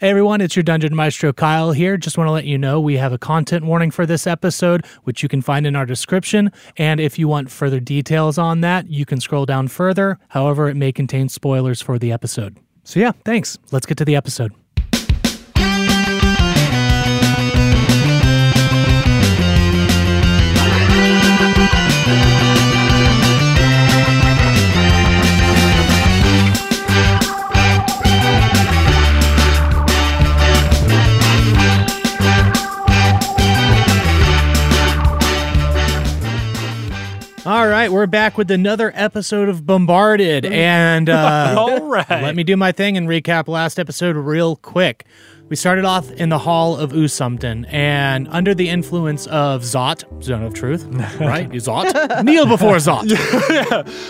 Hey everyone, it's your Dungeon Maestro Kyle here. Just want to let you know we have a content warning for this episode, which you can find in our description. And if you want further details on that, you can scroll down further. However, it may contain spoilers for the episode. So yeah, thanks. Let's get to the episode. Right, we're back with another episode of Bombarded, and uh, All right. let me do my thing and recap last episode real quick. We started off in the Hall of Usumpton, and under the influence of Zot, Zone of Truth, right? Zot, kneel before Zot.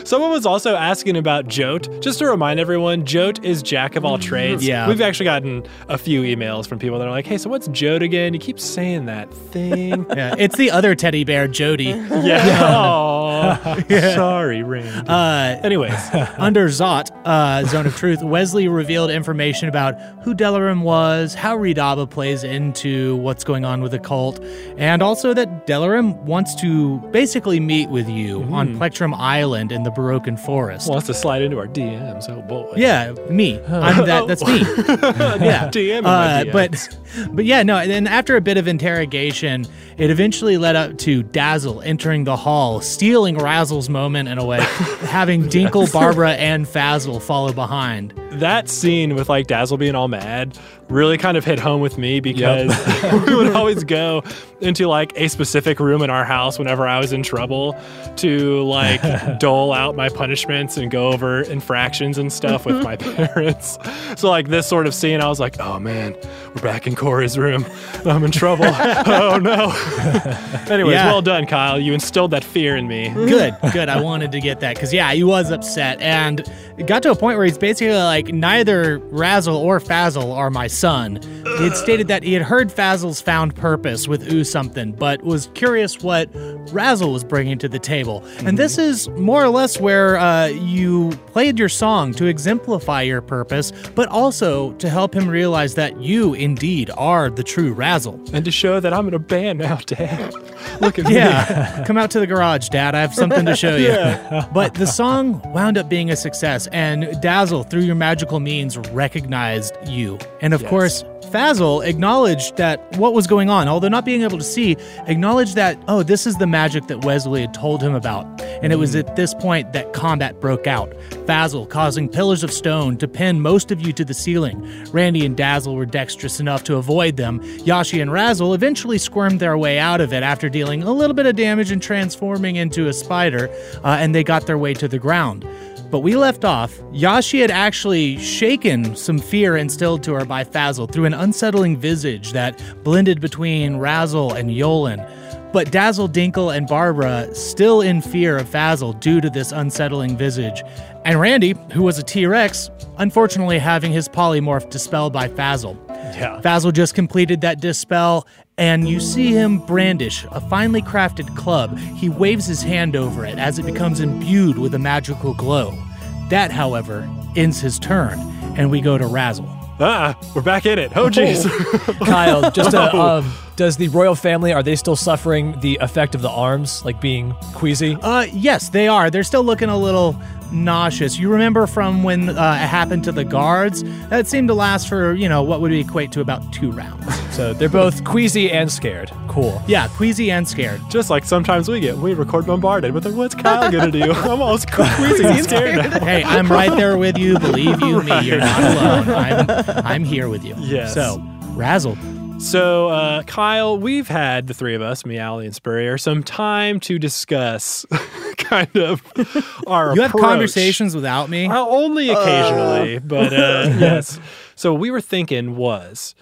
Someone was also asking about Jote. Just to remind everyone, Jote is jack of all trades. Yeah. We've actually gotten a few emails from people that are like, hey, so what's Jote again? You keep saying that thing. Yeah, it's the other teddy bear, Jody. yeah. Aw. Sorry, Rand. Uh, Anyways, Under Zot, uh, Zone of Truth, Wesley revealed information about who Delarim was, how Redaba plays into what's going on with the cult, and also that Delarim wants to basically meet with you on Plectrum Island in the Baroque Forest. wants to slide into our DMs. Oh, boy. yeah, me. I'm that. That's me. yeah. DM Uh, but but yeah, no. And after a bit of interrogation, it eventually led up to Dazzle entering the hall, stealing Razzle's moment in a way, having Dinkle, Barbara, and Fazzle follow behind. That scene with like Dazzle being all mad really kind of hit home with me because we would always go into like a specific room in our house whenever I was in trouble to like dole out my punishments and go over infractions and stuff with my parents. So like this sort of scene, I was like, oh man, we're back in Corey's room. I'm in trouble. oh no. Anyways, Yeah. well done, Kyle. You instilled that fear in me. Good, good. I wanted to get that because yeah, he was upset, and it got to a point where he's basically like, neither Razzle or Fazzle are my son. He had stated that he had heard Fazzle's found purpose with Ooh something, but was curious what Razzle was bringing to the table. And this is more or less where uh, you played your song to exemplify your purpose, but also to help him realize that you indeed are the true Razzle. And to show that I'm in a band now, Dad. Look at me. Yeah, come out to the garage, Dad. I have something to show you. But the song wound up being a success, and Dazzle, through your magical means, recognized you. And of Yes. course, Fazzle acknowledged that what was going on, although not being able to see, acknowledged that, oh, this is the magic that Wesley had told him about. And it was at this point that combat broke out. Fazzle causing pillars of stone to pin most of you to the ceiling. Randy and Dazzle were dexterous enough to avoid them. Yashi and Razzle eventually squirmed their way out of it after dealing a little bit of damage and transforming into a spider, uh, and they got their way to the ground. But we left off. Yashi had actually shaken some fear instilled to her by Fazzle through an unsettling visage that blended between Razzle and Yolan. But Dazzle, Dinkle, and Barbara still in fear of Fazzle due to this unsettling visage. And Randy, who was a T Rex, unfortunately having his polymorph dispelled by Fazzle. Yeah. Fazzle just completed that dispel, and you see him brandish a finely crafted club. He waves his hand over it as it becomes imbued with a magical glow. That, however, ends his turn, and we go to Razzle. Ah, we're back in it. Oh, jeez. Kyle, just uh, um, does the royal family are they still suffering the effect of the arms, like being queasy? Uh, yes, they are. They're still looking a little nauseous. You remember from when uh, it happened to the guards? That seemed to last for, you know, what would equate to about two rounds. So they're both queasy and scared. Cool. yeah, queasy and scared. Just like sometimes we get, we record bombarded. But then what's Kyle gonna do? I'm almost queasy and scared now. Hey, I'm right there with you. Believe you me, you're not alone. I'm, I'm here with you. Yes. So, Razzle. So, uh, Kyle, we've had the three of us, me, Allie, and Spurrier, some time to discuss kind of our You have conversations without me? Uh, only occasionally, but uh, yes. So what we were thinking was,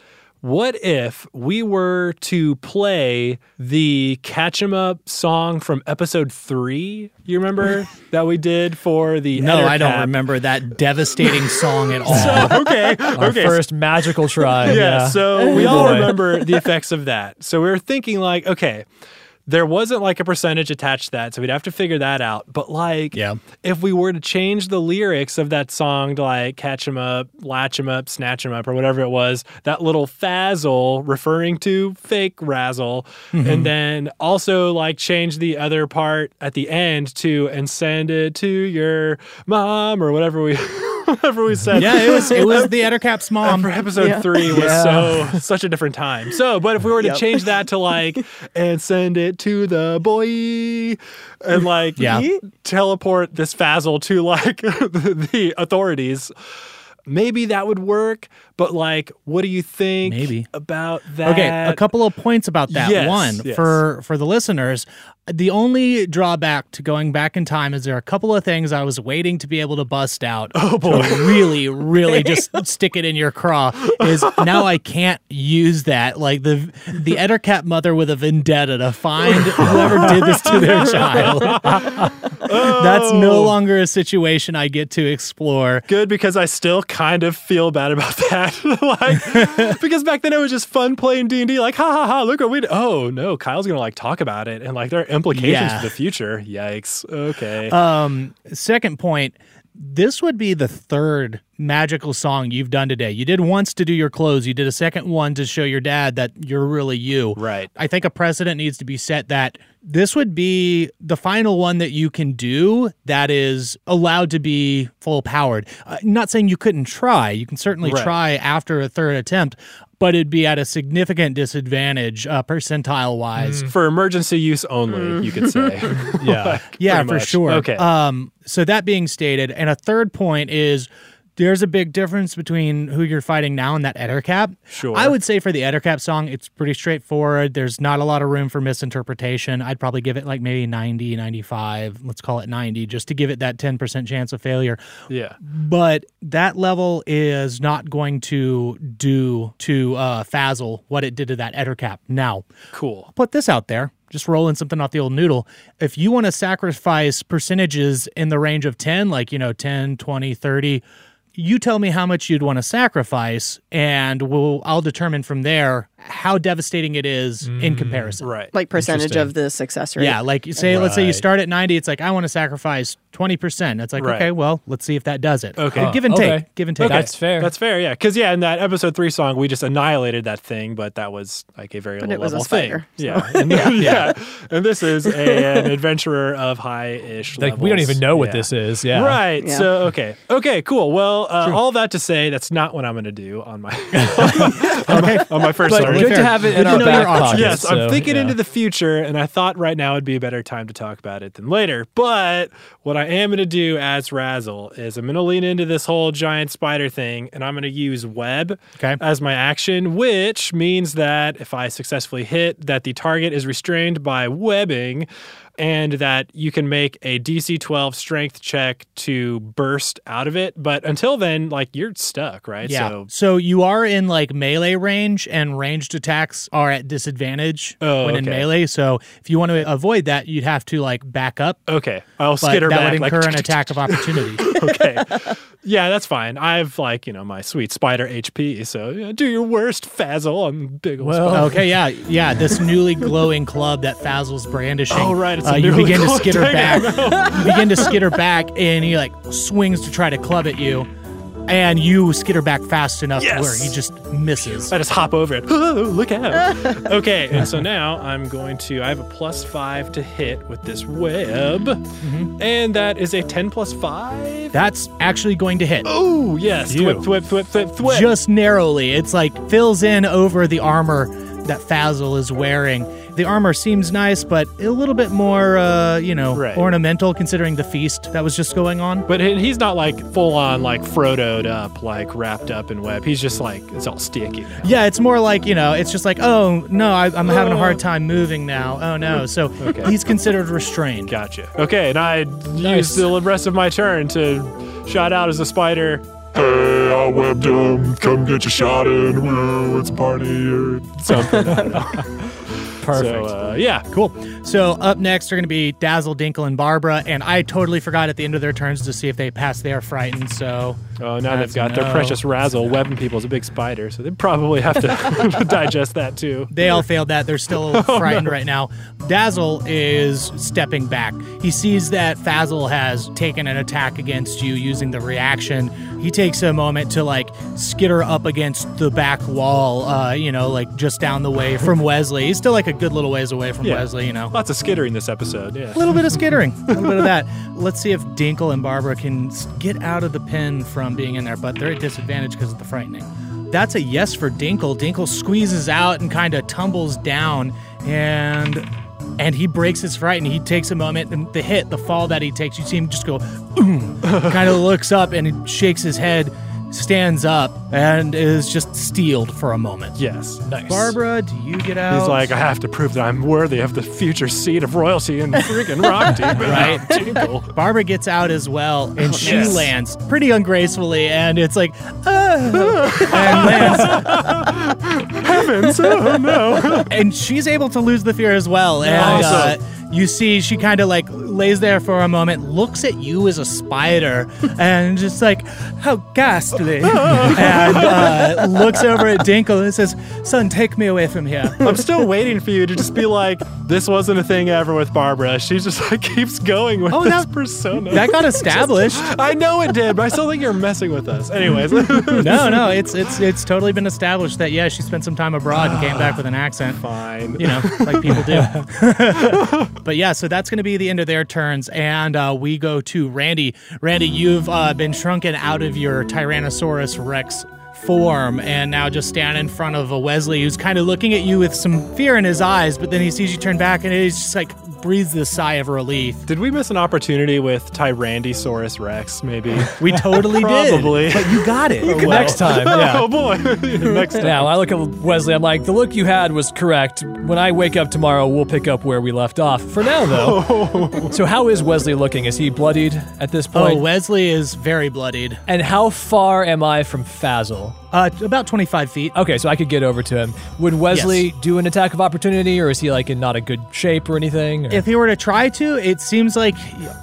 what if we were to play the Catch 'em Up song from episode three? You remember that we did for the No, I don't remember that devastating song at all. So, okay, Our okay. first magical try. yeah, Yeah. so oh, we all remember the effects of that. So we were thinking like, okay, there wasn't like a percentage attached to that, so we'd have to figure that out. But like, Yeah. if we were to change the lyrics of that song to like catch 'em up, latch 'em up, snatch 'em up, or whatever it was, that little fazzle referring to fake razzle, mm-hmm. and then also like change the other part at the end to and send it to your mom or whatever we whatever we said. Yeah, it was it was the Ettercap's mom. for episode Yeah. three was Yeah. so such a different time. So, but if we were to Yep. change that to like and send it to the boy and like Yeah. teleport this Fazzle to like the, authorities, maybe that would work. But like, what do you think Maybe. about that? Okay, a couple of points about that. Yes, One yes. for for the listeners, the only drawback to going back in time is there are a couple of things I was waiting to be able to bust out. Oh boy, really, really just stick it in your craw. Is now I can't use that. Like the the Ettercap mother with a vendetta to find whoever did this to their child. Oh. That's no longer a situation I get to explore. Good because I still kind of feel bad about that. like because back then it was just fun playing D and D. Like ha ha ha! Look what we. Oh no, Kyle's gonna like talk about it and like there are implications Yeah. for the future. Yikes. Okay. Um, second point, this would be the third magical song you've done today. You did once to do your clothes. You did a second one to show your dad that you're really you. Right. I think a precedent needs to be set that this would be the final one that you can do that is allowed to be full powered. Uh, not saying you couldn't try. You can certainly Right. try after a third attempt, but it'd be at a significant disadvantage uh, percentile wise. for emergency use only, you could say. Yeah. Yeah, for much. sure. Okay. Um, so that being stated, and a third point is there's a big difference between who you're fighting now and that Ettercap. Sure. I would say for the Ettercap song, it's pretty straightforward. There's not a lot of room for misinterpretation. I'd probably give it like maybe 90, 95, let's call it 90, just to give it that 10% chance of failure. yeah. But that level is not going to do to uh, Fazzle what it did to that Ettercap. Now, Cool. put this out there just rolling something off the old noodle if you want to sacrifice percentages in the range of 10 like you know 10 20 30 you tell me how much you'd want to sacrifice and we'll i'll determine from there how devastating it is in mm, comparison Right. Like percentage of the success rate. yeah like you say let's say you start at 90 it's like i want to sacrifice 20% That's like Right. okay well let's see if that does it Okay. Uh, give and Okay. take give and take Okay. That's fair. That's fair, yeah. Because yeah, in that episode three song, we just annihilated that thing, but that was like a very But low it was a level spider, thing. Yeah, and, yeah. And this is a, an adventurer of high-ish. like we don't even know what Yeah. this is. Yeah. Right. Yeah. So okay. Okay. Cool. Well, uh, all that to say, that's not what I'm going to do on my on, my on my first But sergeant. good to have it in our know back pocket. Yes, I'm thinking yeah. into the future, and I thought right now would be a better time to talk about it than later. But what I am going to do as Razzle is I'm going to lean into this whole giant spider thing, and I'm going to use web Okay. as my action, which means that if I successfully hit, that the target is restrained by webbing. And that you can make a DC 12 strength check to burst out of it. But until then, like you're stuck, right? yeah. So, So, you are in like melee range, and ranged attacks are at disadvantage Oh, when in okay. melee. So, if you want to avoid that, you'd have to like back up, okay. I'll but skitter that back. would like, incur an attack of opportunity. okay. Yeah, that's fine. I've like, you know, my sweet spider HP. So yeah, do your worst, Fazzle. I'm big old Well, spider. okay, yeah, yeah. This newly glowing club that Fazzle's brandishing. Oh, right, it's uh, you begin to skitter Dang, back. you begin to skitter back, and he like swings to try to club at you, and you skitter back fast enough Yes. to where he just misses. I just hop over it. Oh, look out. okay, and so now I'm going to, I have a plus five to hit with this web. Mm-hmm. And that is a 10 plus five. That's actually going to hit. Oh, yes. Phew. Thwip, thwip, thwip, thwip, thwip. just narrowly. It's like fills in over the armor that Fazzle is wearing. The armor seems nice, but a little bit more, uh, you know, Right. ornamental considering the feast that was just going on. but he's not like full on, like Frodoed up, like wrapped up in web. He's just like, it's all sticky now. Yeah, it's more like, you know, it's just like, oh, no, I, I'm having a hard time moving now. Oh, no. So Okay. he's considered restrained. Gotcha. Okay, and I Nice. use the rest of my turn to shout out as a spider. Hey, I webbed him. Come get your shot in. Woo, it's a party or Something. Perfect. So, uh, yeah. Cool. So up next are going to be Dazzle, Dinkle, and Barbara. And I totally forgot at the end of their turns to see if they passed their frightened. So Oh, now That's they've got their precious Razzle webbing people as a big spider, so they probably have to digest that too. They all failed that. They're still frightened right now. Dazzle is stepping back. He sees that Fazzle has taken an attack against you using the reaction. He takes a moment to like skitter up against the back wall, uh, you know, like just down the way from Wesley. He's still like a good little ways away from Yeah. Wesley, you know. Lots of skittering this episode. Yeah. A little bit of skittering, a little bit of that. Let's see if Dinkle and Barbara can get out of the pen from being in there, but they're at disadvantage because of the frightening. That's a yes for Dinkle. Dinkle squeezes out and kind of tumbles down, and and he breaks his fright. And he takes a moment, and the hit, the fall that he takes, you see him just go, kind of looks up and he shakes his head, stands up, and is just steeled for a moment. Yes. Nice. Barbara, do you get out? He's like, I have to prove that I'm worthy of the future seat of royalty in freaking Rockdeep. Right. Barbara gets out as well, and she Yes. lands pretty ungracefully, and it's like, uh, and lands, Heavens. Oh, no. and she's able to lose the fear as well. And uh, Awesome. You see, she kind of like lays there for a moment, looks at you as a spider, and just like, how ghastly, and uh, looks over at Dinkle and says, "Son, take me away from here." I'm still waiting for you to just be like, this wasn't a thing ever with Barbara. She just like keeps going with Oh, this that- persona. That got established. I know it did, but I still think you're messing with us. Anyways. No, no, it's it's it's totally been established that yeah, she spent some time abroad and came back with an accent. Fine. you know, like people do. But yeah, so that's going to be the end of their turns, and uh, we go to Randy. Randy, you've uh, been shrunken out of your Tyrannosaurus Rex form, and now just stand in front of a Wesley who's kind of looking at you with some fear in his eyes, but then he sees you turn back, and he's just like breathes this sigh of relief. Did we miss an opportunity with Tyrannosaurus Rex, maybe? We totally did. Probably. did, but you got it. Oh, Next time, yeah. oh boy. Next time. Now I look at Wesley. I'm like, the look you had was correct. When I wake up tomorrow, we'll pick up where we left off. For now, though. Oh. so how is Wesley looking? Is he bloodied at this oh, point? Oh. Wesley is very bloodied. and how far am I from Fazzle? Uh, about 25 feet. Okay, so I could get over to him. Would Wesley do an attack of opportunity, or is he like in not a good shape or anything? or- If he were to try to, it seems like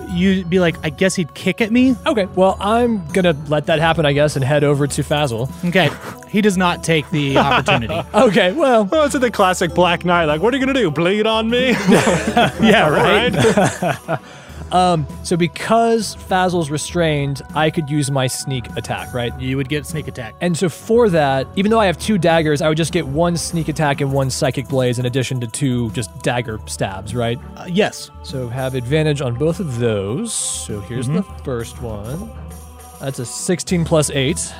you'd be like, I guess he'd kick at me. okay, well I'm gonna let that happen, I guess, and head over to Fazzle. Okay. He does not take the opportunity. Okay, well, Oh, it's the classic Black Knight. Like, what are you gonna do? Bleed on me? yeah, right? so because Fazzle's restrained, I could use my sneak attack, right? You would get sneak attack. And so for that, even though I have two daggers, I would just get one sneak attack and one psychic blaze in addition to two just dagger stabs, right? Uh, yes. So have advantage on both of those. So here's the first one. That's a 16 plus 8.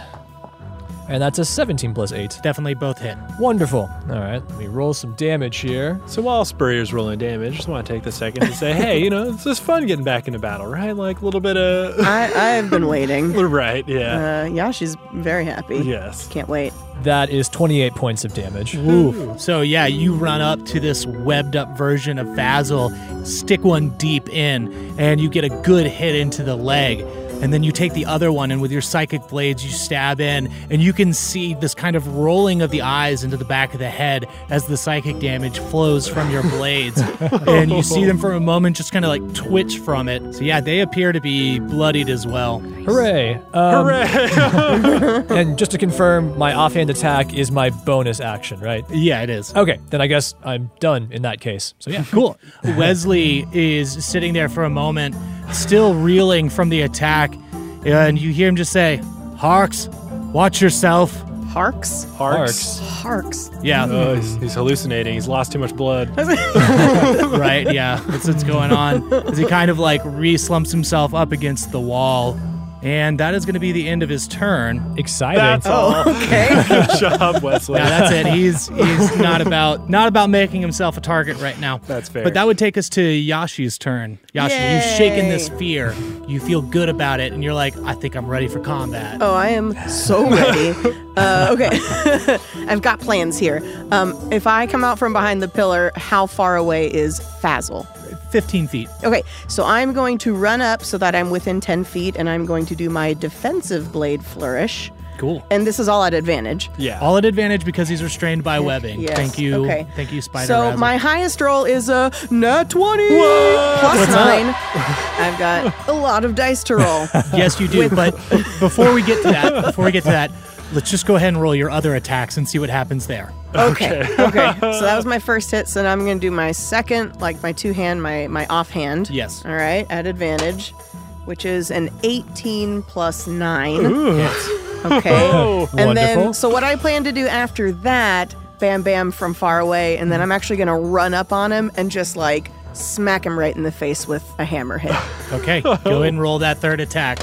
And that's a 17 plus 8. Definitely both hit. Wonderful. All right, let me roll some damage here. So while Spurrier's rolling damage, I just want to take the second to say, hey, you know, it's just fun getting back into battle, right? Like a little bit of. I, I've been waiting. right, yeah. Uh, yeah, she's very happy. yes. Can't wait. That is 28 points of damage. Ooh. So yeah, you run up to this webbed up version of Fazzle, stick one deep in, and you get a good hit into the leg. And then you take the other one, and with your psychic blades, you stab in, and you can see this kind of rolling of the eyes into the back of the head as the psychic damage flows from your blades. and you see them for a moment just kind of like twitch from it. So, yeah, they appear to be bloodied as well. Hooray! Um, Hooray! And just to confirm, my offhand attack is my bonus action, right? Yeah, it is. Okay, then I guess I'm done in that case. So yeah. Cool. Wesley is sitting there for a moment, still reeling from the attack, and you hear him just say, Harks, watch yourself. Harks? Harks. Harks. Yeah, Oh, he's, he's hallucinating. He's lost too much blood. right. Yeah, that's what's going on. As he kind of like re slumps himself up against the wall. And that is going to be the end of his turn. Exciting. That's all. Okay. Good job, Wesley. Yeah, that's it. He's he's not about not about making himself a target right now. That's fair. But that would take us to Yashi's turn. Yashi, you've shaken this fear. You feel good about it, and you're like, I think I'm ready for combat. oh, I am so ready. uh, okay. I've got plans here. Um, if I come out from behind the pillar, how far away is Fazzle? 15 feet. Okay, so I'm going to run up so that I'm within 10 feet, and I'm going to do my defensive blade flourish. Cool. And this is all at advantage. Yeah. All at advantage because he's restrained by webbing. Yes. Thank you. Okay. Thank you, Spider. Man. So Razzle. my highest roll is a nat 20 plus What's 9. I've got a lot of dice to roll. yes, you do. but before we get to that, before we get to that, let's just go ahead and roll your other attacks and see what happens there. Okay. Okay. So that was my first hit. So now I'm going to do my second, like my two hand, my my offhand. Yes. All right, at advantage, which is an 18 plus 9. Hits. Okay. Oh, and Wonderful. then, so what I plan to do after that, bam, bam, from far away, and then mm. I'm actually going to run up on him and just like smack him right in the face with a hammer hit. Okay, go ahead and roll that third attack.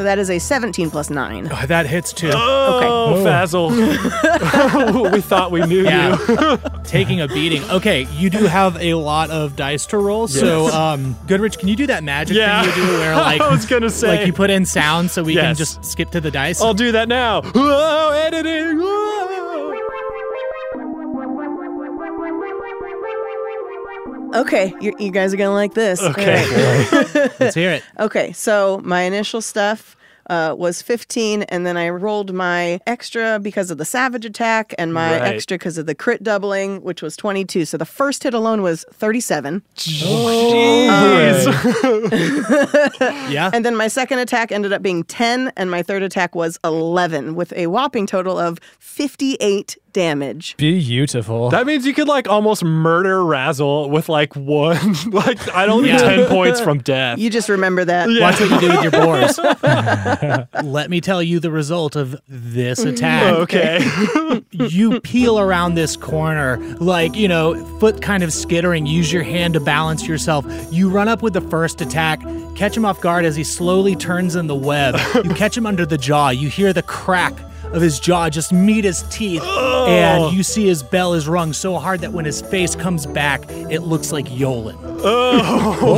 So that is a 17 plus 9. Oh, that hits too. Oh, Fazzle. we thought we knew Yeah. you. Taking a beating. Okay, you do have a lot of dice to roll. So, um, Goodrich, can you do that magic Yeah. thing you do where, like, I was gonna say. like you put in sound so we can just skip to the dice? I'll do that now. Whoa, editing. Whoa. Okay, you, you guys are to like this. Okay. Right. Let's hear it. Okay, so my initial stuff uh, was 15, and then I rolled my extra because of the savage attack and my Right. extra because of the crit doubling, which was 22. So the first hit alone was 37. Jeez. Yeah. And then my second attack ended up being 10, and my third attack was 11, with a whopping total of 58 damage. Beautiful. That means you could like almost murder Razzle with like one, like I don't need Yeah. 10 points from death. You just remember that. Watch what you do with your boars. Let me tell you the result of this attack. okay. you peel around this corner, like, you know, foot kind of skittering, use your hand to balance yourself. You run up with the first attack, catch him off guard as he slowly turns in the web. You catch him under the jaw. You hear the crack of his jaw just meet his teeth, and you see his bell is rung so hard that when his face comes back, it looks like Yolen.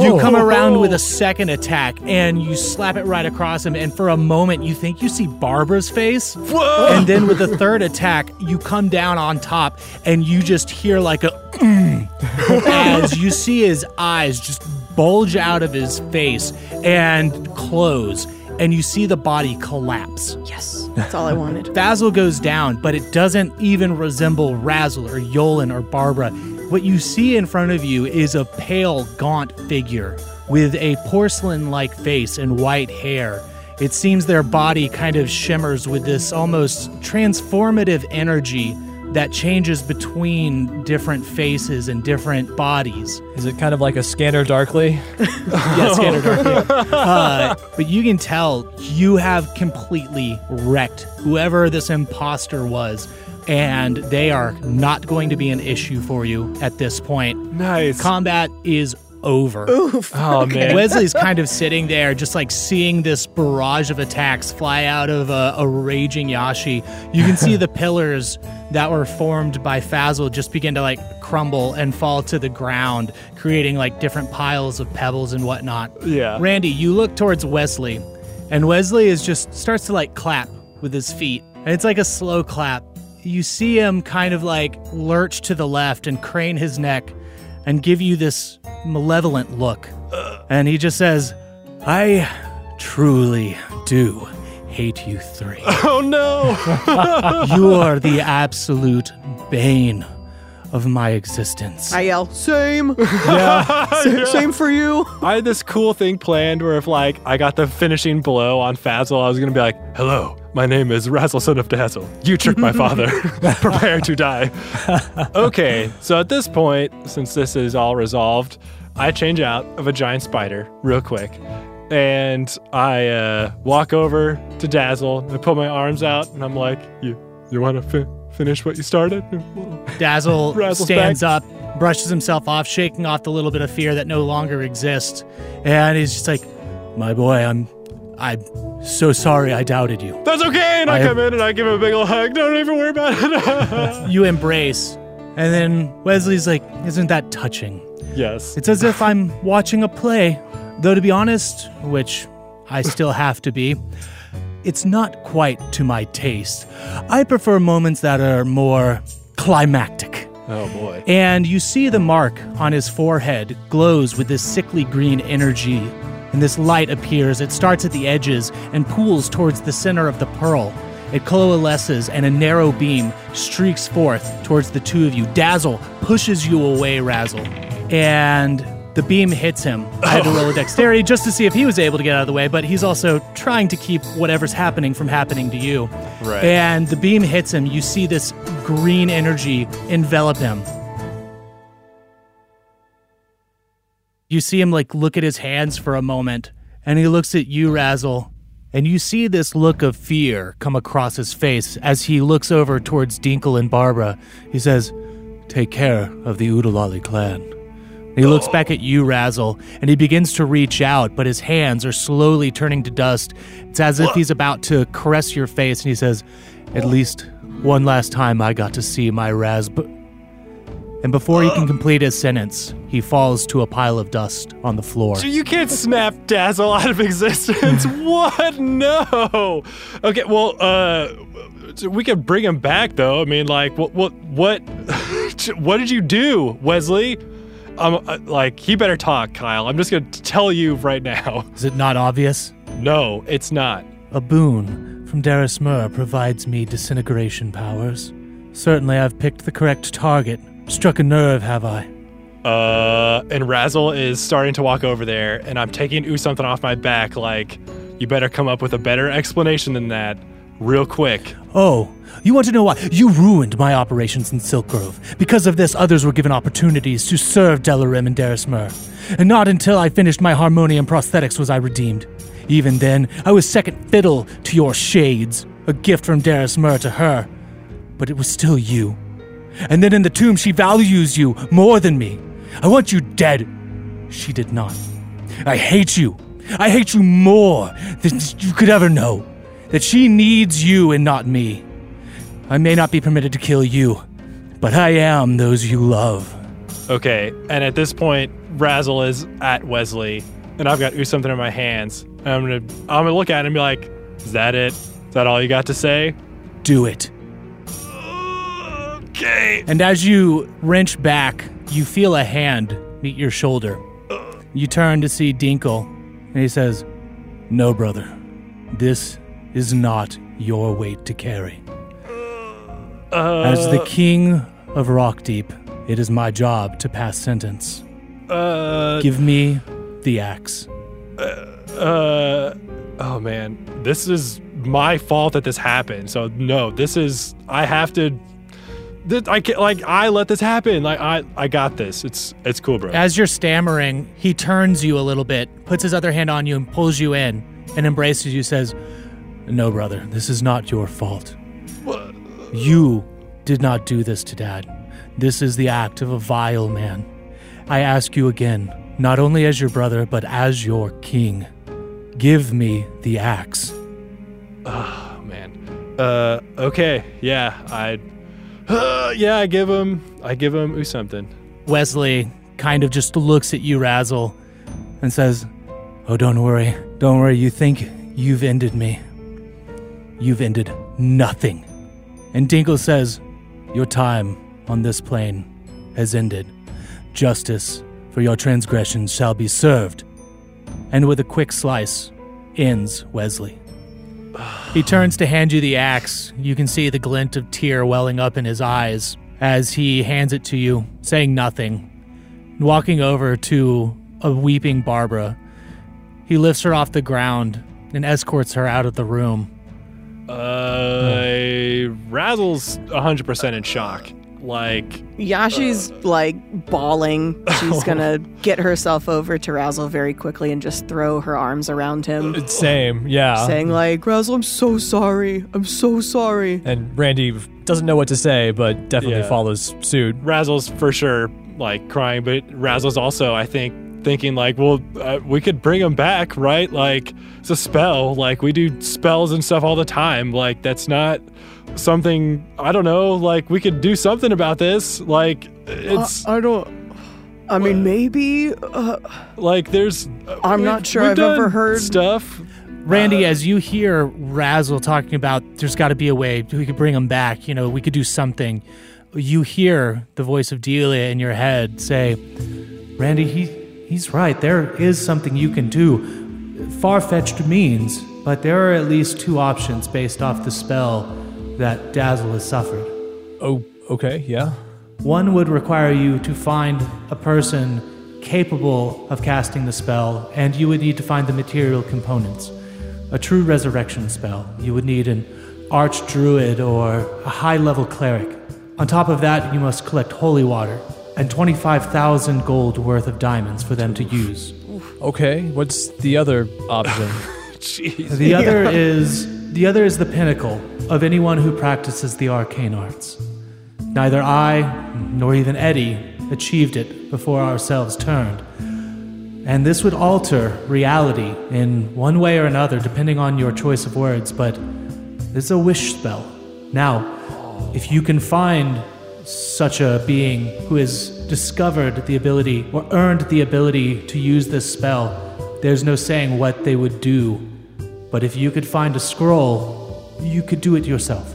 You come around with a second attack and you slap it right across him, and for a moment you think you see Barbara's face. And then with the third attack, you come down on top and you just hear like a "Mm," as you see his eyes just bulge out of his face and close, and you see the body collapse. Yes, that's all I wanted. Fazzle goes down, but it doesn't even resemble Razzle or Yolen or Barbara. What you see in front of you is a pale, gaunt figure with a porcelain like face and white hair. It seems their body kind of shimmers with this almost transformative energy that changes between different faces and different bodies. Is it kind of like a scanner darkly? Yes, Scanner Dark, yeah. Uh, but you can tell you have completely wrecked whoever this imposter was, and they are not going to be an issue for you at this point. nice. Combat is over. oh, man. Wesley's kind of sitting there, just like seeing this barrage of attacks fly out of a, a raging Yashi. You can see the pillars that were formed by Fazzle just begin to like crumble and fall to the ground, creating like different piles of pebbles and whatnot. Yeah. Randy, you look towards Wesley, and Wesley is just starts to like clap with his feet, and it's like a slow clap. You see him kind of like lurch to the left and crane his neck and give you this malevolent look. And he just says, I truly do hate you three. Oh, no. you are the absolute bane of my existence. I yell, same. Sa- Same for you. I had this cool thing planned where if like I got the finishing blow on Fazzle, I was gonna be like, "Hello, my name is Razzle, son of Dazzle. You tricked my father. Prepare to die." okay, so at this point, since this is all resolved, I change out of a giant spider real quick, and I uh, walk over to Dazzle. I put my arms out, and I'm like, "You, you want to fi- finish what you started?" Dazzle stands back. up, brushes himself off, shaking off the little bit of fear that no longer exists. And he's just like, My boy, I'm I'm so sorry I doubted you. That's okay. And I, I- come in and I give him a big ol' hug. Don't even worry about it. You embrace. And then Wesley's like, Isn't that touching? yes. It's as if I'm watching a play. Though, to be honest, which I still have to be, it's not quite to my taste. I prefer moments that are more climactic. Oh boy. And you see the mark on his forehead glows with this sickly green energy. And this light appears. It starts at the edges and pools towards the center of the pearl. it coalesces and a narrow beam streaks forth towards the two of you. Dazzle pushes you away, Razzle, and the beam hits him. I had to oh. roll a dexterity just to see if he was able to get out of the way, but he's also trying to keep whatever's happening from happening to you. Right. And the beam hits him. You see this green energy envelop him. You see him like look at his hands for a moment, and he looks at you, Razzle, and you see this look of fear come across his face as he looks over towards Dinkle and Barbara. He says, Take care of the Udalali clan. He looks back at you, Razzle, and he begins to reach out, but his hands are slowly turning to dust. It's as if he's about to caress your face, and he says, At least one last time I got to see my Raz. B-" And before he can complete his sentence, he falls to a pile of dust on the floor. So you can't snap Dazzle out of existence. what? No. Okay. Well, uh, we could bring him back though. I mean, like, what, what, what, what did you do, Wesley? Um, uh, like, he better talk, Kyle. I'm just gonna tell you right now. Is it not obvious? No, it's not. A boon from Darius Mur provides me disintegration powers. Certainly, I've picked the correct target. Struck a nerve, have I? Uh, and Razzle is starting to walk over there, and I'm taking ooh something off my back. Like, you better come up with a better explanation than that, real quick. Oh, you want to know why? You ruined my operations in Silk Grove. Because of this, others were given opportunities to serve Delarim and Darius And not until I finished my harmonium prosthetics was I redeemed. Even then, I was second fiddle to your shades, a gift from Darius to her. But it was still you. And then in the tomb, she values you more than me. I want you dead. She did not. I hate you. I hate you more than you could ever know. That she needs you and not me. I may not be permitted to kill you, but I am those you love. Okay, and at this point, Razzle is at Wesley, and I've got something in my hands. And I'm gonna, I'm gonna look at him and be like, "Is that it? Is that all you got to say?" Do it. Okay. And as you wrench back, you feel a hand meet your shoulder. You turn to see Dinkle, and he says, No, brother. This is not your weight to carry. As the king of Rockdeep, it is my job to pass sentence. Uh, Give me the axe. uh, oh man, this is my fault that this happened. So no, this is I have to. This, I can like I let this happen. Like I I got this. It's it's cool, bro. As you're stammering, he turns you a little bit, puts his other hand on you, and pulls you in and embraces you, says, No, brother, this is not your fault. You did not do this to Dad. This is the act of a vile man. I ask you again, not only as your brother, but as your king. Give me the axe. Oh man. Uh, okay, yeah, I. Uh, yeah, I give him. I give him something. Wesley kind of just looks at you, Razzle, and says, Oh, don't worry. Don't worry. You think you've ended me. You've ended nothing. And Dinkle says, Your time on this plane has ended. Justice for your transgressions shall be served. And with a quick slice, ends Wesley. He turns to hand you the axe. You can see the glint of tear welling up in his eyes as he hands it to you, saying nothing. Walking over to a weeping Barbara, he lifts her off the ground and escorts her out of the room. Uh, Razzle's 100% in shock. Like, Yashi's like bawling. She's gonna get herself over to Razzle very quickly and just throw her arms around him, Same, yeah. saying like, "Razzle, I'm so sorry. I'm so sorry." And Randy doesn't know what to say, but definitely Yeah. follows suit. Razzle's for sure, like, crying, but Razzle's also, I think, thinking, like, well, uh, we could bring him back, right? Like, it's a spell. Like, we do spells and stuff all the time. Like, that's not something, I don't know, like, we could do something about this. Like, it's, I don't. I mean, maybe. Uh, like, there's. uh, I'm not sure we've I've ever heard- Stuff. Randy, as you hear Razzle talking about there's got to be a way we could bring him back, you know, we could do something. You hear the voice of Delia in your head say, Randy, he, he's right. There is something you can do. Far fetched means, but there are at least two options based off the spell that Dazzle has suffered. Oh, okay, yeah. One would require you to find a person capable of casting the spell, and you would need to find the material components. A true resurrection spell. You would need an archdruid or a high level cleric. On top of that, you must collect holy water and 25,000 gold worth of diamonds for them to use. Okay, what's the other option? Jeez. The other is the other is the pinnacle of anyone who practices the arcane arts. Neither I nor even Eddie achieved it before ourselves turned. And this would alter reality in one way or another, depending on your choice of words, but it's a wish spell. Now, if you can find such a being who has discovered the ability or earned the ability to use this spell, there's no saying what they would do. But if you could find a scroll, you could do it yourself.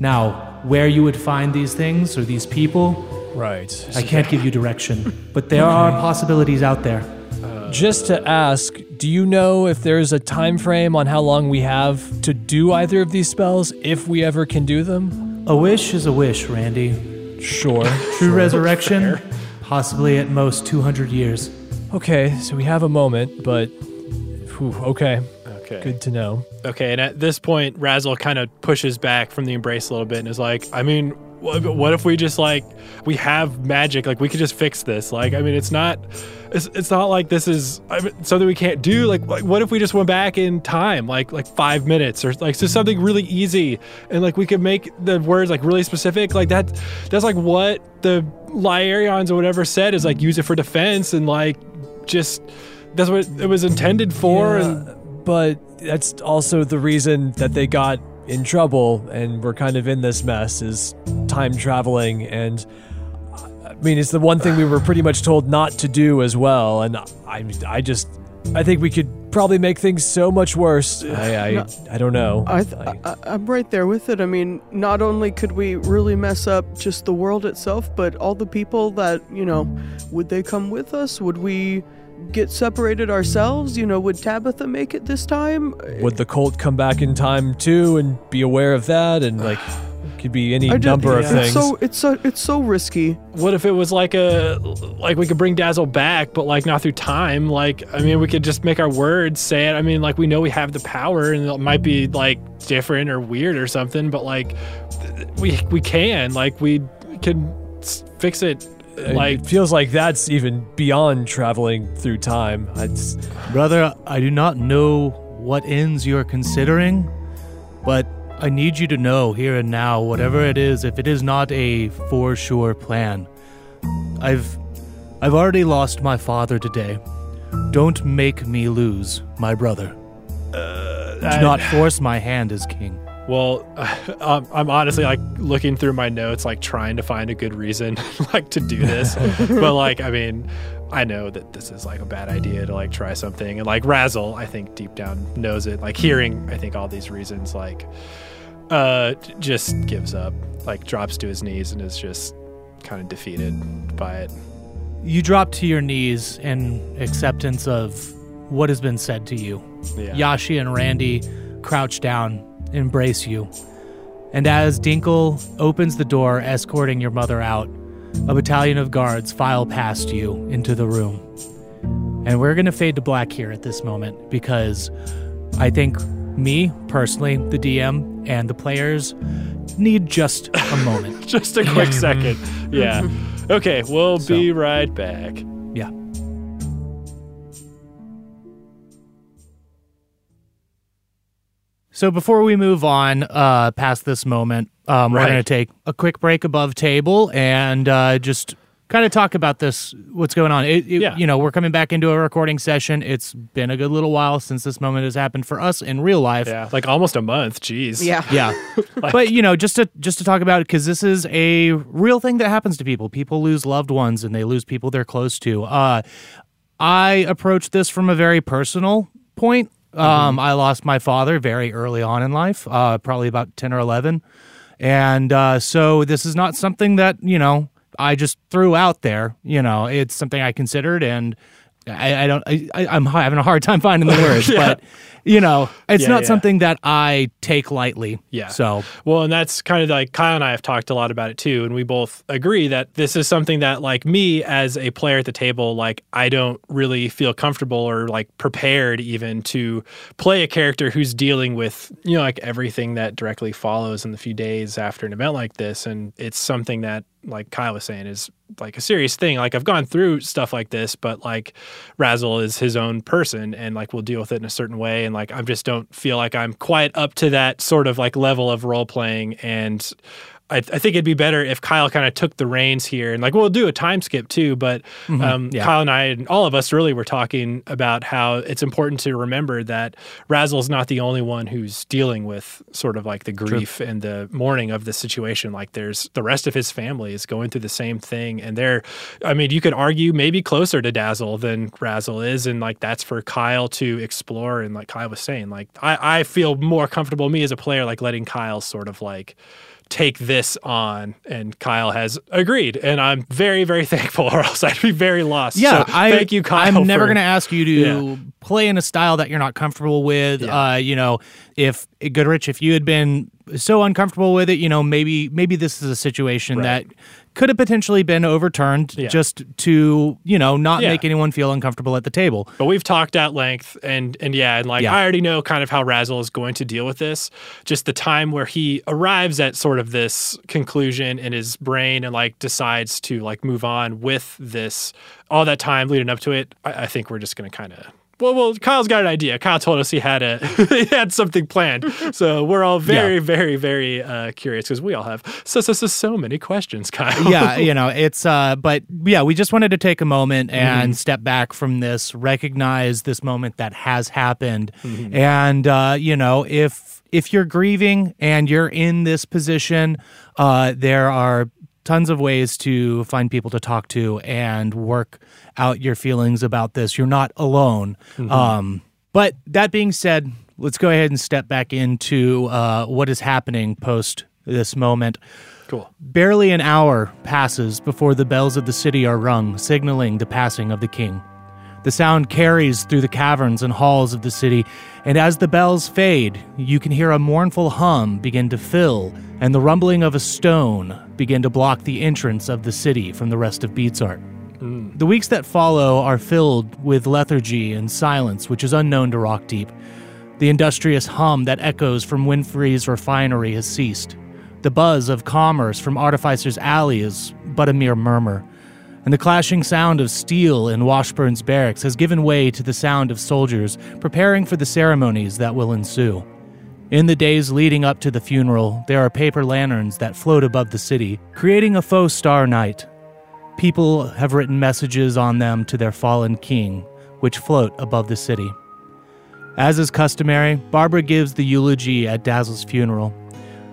Now, where you would find these things or these people, right. I can't give you direction, but there are possibilities out there. Uh, Just to ask, do you know if there's a time frame on how long we have to do either of these spells if we ever can do them? A wish is a wish, Randy. Sure. True resurrection, possibly at most 200 years. Okay, so we have a moment, but whew, okay. Okay. Good to know. Okay, and at this point, Razzle kind of pushes back from the embrace a little bit and is like, I mean, what, what if we just like we have magic? Like we could just fix this. Like, I mean, it's not, it's, it's not like this is I mean, something we can't do. Like, like, what if we just went back in time, like like five minutes or like just something really easy, and like we could make the words like really specific. Like that, that's like what the Lyarians or whatever said is like use it for defense and like just that's what it was intended for. and Yeah, but that's also the reason that they got in trouble and we're kind of in this mess is time traveling and I mean it's the one thing we were pretty much told not to do as well and I I just I think we could probably make things so much worse. I I, I don't know. I, th- I I'm right there with it. I mean, not only could we really mess up just the world itself, but all the people that you know, would they come with us? Would we get separated ourselves? You know, would Tabitha make it this time? Would the cult come back in time too and be aware of that and like could be any I just- number of it's things. So it's so it's so risky. what if it was like a like we could bring Dazzle back, but like not through time? Like I mean, we could just make our words say it. I mean, like we know we have the power, and it might be like different or weird or something, but like we we can like we can fix it. I mean, Like it feels like that's even beyond traveling through time. It's, Brother, I do not know what ends you're considering, but I need you to know here and now, whatever it is, if it is not a for sure plan. I've I've already lost my father today. Don't make me lose my brother. Uh, do I- not force my hand as king. Well, um, I'm honestly like looking through my notes, like trying to find a good reason, like to do this. but like, I mean, I know that this is like a bad idea to like try something, and like Razzle, I think deep down knows it. Like hearing, I think all these reasons, like, uh, just gives up, like drops to his knees and is just kind of defeated by it. You drop to your knees in acceptance of what has been said to you. Yeah. Yashi and Randy crouch down, embrace you. And as Dinkle opens the door, escorting your mother out, a battalion of guards file past you into the room. And we're going to fade to black here at this moment because I think me, personally, the DM, and the players need just a moment. Just a quick second. Yeah. Okay, we'll So- be right back. So before we move on uh, past this moment, um, we're going to take a quick break above table and uh, just kind of talk about this. What's going on? It, it- Yeah. You know, we're coming back into a recording session. It's been a good little while since this moment has happened for us in real life. Yeah, like almost a month. Jeez. Yeah. Yeah, but you know, just to just to talk about it because this is a real thing that happens to people. People lose loved ones and they lose people they're close to. Uh, I approach this from a very personal point. Um, I lost my father very early on in life, uh, probably about ten or eleven, and uh, so this is not something that you know I just threw out there. You know, it's something I considered and. I, I don't. I, I'm having a hard time finding the words, Yeah. but you know, it's Yeah, not yeah. something that I take lightly. Yeah. So Well, and that's kind of like Kyle and I have talked a lot about it too, and we both agree that this is something that, like me as a player at the table, like I don't really feel comfortable or like prepared even to play a character who's dealing with you know like everything that directly follows in the few days after an event like this, and it's something that like Kyle was saying is like a serious thing. Like I've gone through stuff like this, but like Razzle is his own person and like will deal with it in a certain way. And like I just don't feel like I'm quite up to that sort of like level of role playing. And I, I think it'd be better if Kyle kind of took the reins here and like we'll do a time skip too. But um, yeah. Kyle and I and all of us really were talking about how it's important to remember that Razzle's not the only one who's dealing with sort of like the grief and the mourning of the situation. Like there's the rest of his family is going through the same thing, and they're, I mean, you could argue maybe closer to Dazzle than Razzle is, and like that's for Kyle to explore. And like Kyle was saying, like I, I feel more comfortable me as a player like letting Kyle sort of like take this on and Kyle has agreed and I'm very very thankful or else I'd be very lost. yeah, So I thank you Kyle. I'm never going to ask you to Yeah. play in a style that you're not comfortable with. Yeah. Uh, you know, if Goodrich, if you had been so uncomfortable with it, you know, maybe maybe this is a situation Right. that could have potentially been overturned Yeah. just to you know not Yeah. make anyone feel uncomfortable at the table. But we've talked at length, and and yeah, and like Yeah. I already know kind of how Razzle is going to deal with this. Just the time where he arrives at sort of this conclusion in his brain and like decides to like move on with this. All that time leading up to it, I, I think we're just going to kind of. Well, well, Kyle's got an idea. Kyle told us he had a he had something planned, so we're all very, very, very uh, curious because we all have so, so so so many questions, Kyle. yeah, you know, it's uh but yeah, we just wanted to take a moment Mm-hmm. and step back from this, recognize this moment that has happened. Mm-hmm. And uh, you know, if if you're grieving and you're in this position, uh there are tons of ways to find people to talk to and work out your feelings about this. You're not alone. Mm-hmm. Um but that being said, let's go ahead and step back into uh, what is happening post this moment. cool. Barely an hour passes before the bells of the city are rung, signaling the passing of the king. The sound carries through the caverns and halls of the city, and as the bells fade, you can hear a mournful hum begin to fill, and the rumbling of a stone begin to block the entrance of the city from the rest of Beatsart. Mm. The weeks that follow are filled with lethargy and silence, which is unknown to Rockdeep. The industrious hum that echoes from Winfrey's refinery has ceased. The buzz of commerce from Artificer's Alley is but a mere murmur, and the clashing sound of steel in Washburn's barracks has given way to the sound of soldiers preparing for the ceremonies that will ensue. In the days leading up to the funeral, there are paper lanterns that float above the city, creating a faux star night. People have written messages on them to their fallen king, which float above the city. As is customary, Barbara gives the eulogy at Dazzle's funeral.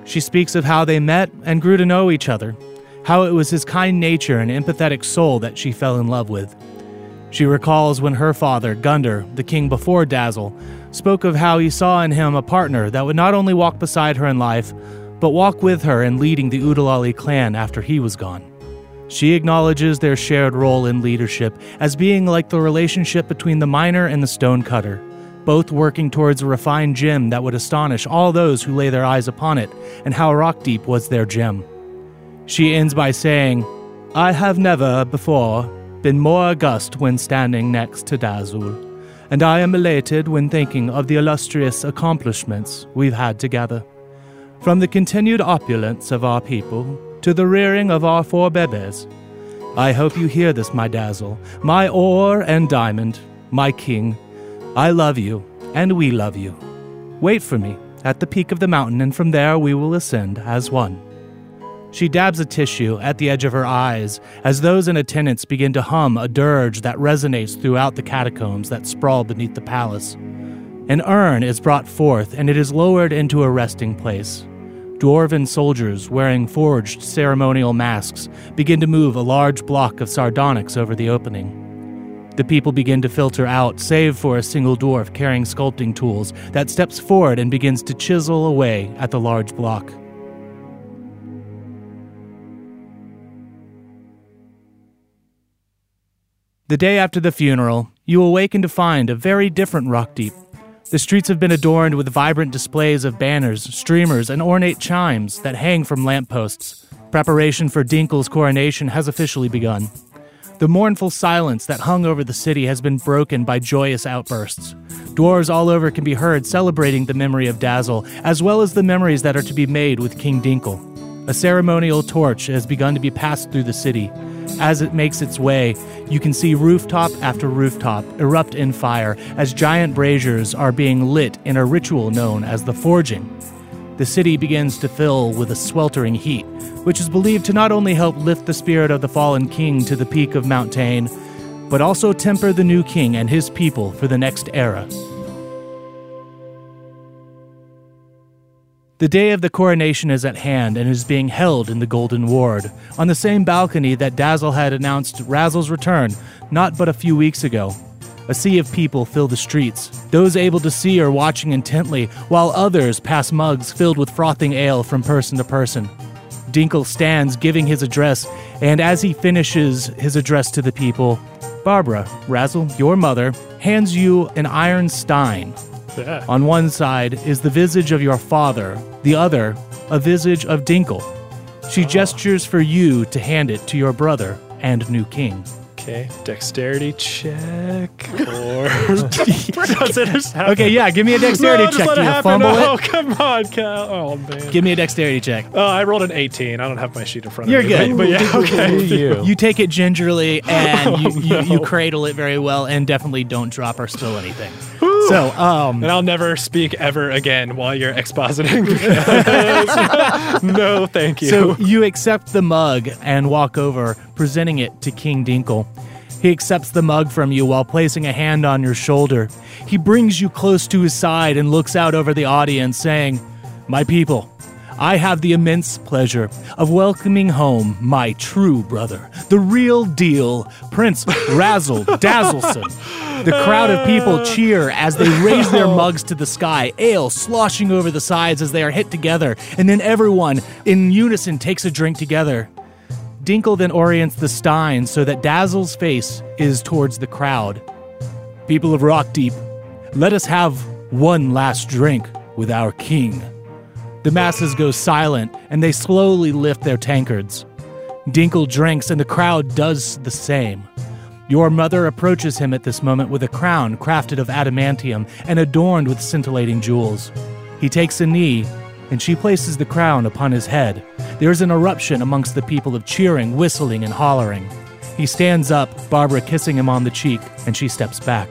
She speaks of how they met and grew to know each other, how it was his kind nature and empathetic soul that she fell in love with. She recalls when her father, Gunder, the king before Dazzle, spoke of how he saw in him a partner that would not only walk beside her in life, but walk with her in leading the Udalali clan after he was gone. She acknowledges their shared role in leadership as being like the relationship between the miner and the stonecutter, both working towards a refined gem that would astonish all those who lay their eyes upon it, and how Rockdeep was their gem. She ends by saying, I have never before been more august when standing next to Dazzle, and I am elated when thinking of the illustrious accomplishments we've had together. From the continued opulence of our people to the rearing of our four bebes. I hope you hear this, my dazzle, my ore and diamond, my king. I love you, and we love you. Wait for me at the peak of the mountain, and from there we will ascend as one. She dabs a tissue at the edge of her eyes as those in attendance begin to hum a dirge that resonates throughout the catacombs that sprawl beneath the palace. An urn is brought forth and it is lowered into a resting place. Dwarven soldiers wearing forged ceremonial masks begin to move a large block of sardonyx over the opening. The people begin to filter out, save for a single dwarf carrying sculpting tools that steps forward and begins to chisel away at the large block. The day after the funeral, you awaken to find a very different Rockdeep. The streets have been adorned with vibrant displays of banners, streamers, and ornate chimes that hang from lampposts. Preparation for Dinkle's coronation has officially begun. The mournful silence that hung over the city has been broken by joyous outbursts. Dwarves all over can be heard celebrating the memory of Dazzle, as well as the memories that are to be made with King Dinkle. A ceremonial torch has begun to be passed through the city. As it makes its way, you can see rooftop after rooftop erupt in fire as giant braziers are being lit in a ritual known as the Forging. The city begins to fill with a sweltering heat, which is believed to not only help lift the spirit of the fallen king to the peak of Mount Tane, but also temper the new king and his people for the next era. The day of the coronation is at hand and is being held in the Golden Ward, on the same balcony that Dazzle had announced Razzle's return not but a few weeks ago. A sea of people fill the streets. Those able to see are watching intently, while others pass mugs filled with frothing ale from person to person. Dinkle stands giving his address, and as he finishes his address to the people, Barbara, Razzle, your mother, hands you an iron stein. Yeah. On one side is the visage of your father, the other, a visage of Dinkle. She oh. gestures for you to hand it to your brother and new king. Okay. Dexterity check. Or does it just happen? Okay, yeah, give me a dexterity no, just check. let Do it you happen. fumble oh, it? come on, Cal. Oh, man. Give me a dexterity check. Oh, I rolled an 18. I don't have my sheet in front You're of me. good. But, but yeah, okay. you. You take it gingerly and you, oh, you, you no. cradle it very well and definitely don't drop or spill anything. So, um, And I'll never speak ever again while you're expositing. no, thank you. So you accept the mug and walk over, presenting it to King Dinkle. He accepts the mug from you while placing a hand on your shoulder. He brings you close to his side and looks out over the audience, saying, My people, I have the immense pleasure of welcoming home my true brother, the real deal, Prince Razzle Dazzleson. The crowd of people cheer as they raise their mugs to the sky, ale sloshing over the sides as they are hit together, and then everyone in unison takes a drink together. Dinkle then orients the stein so that Dazzle's face is towards the crowd. People of Rockdeep, let us have one last drink with our king. The masses go silent and they slowly lift their tankards. Dinkle drinks and the crowd does the same. Your mother approaches him at this moment with a crown crafted of adamantium and adorned with scintillating jewels. He takes a knee and she places the crown upon his head. There is an eruption amongst the people of cheering, whistling, and hollering. He stands up, Barbara kissing him on the cheek, and she steps back.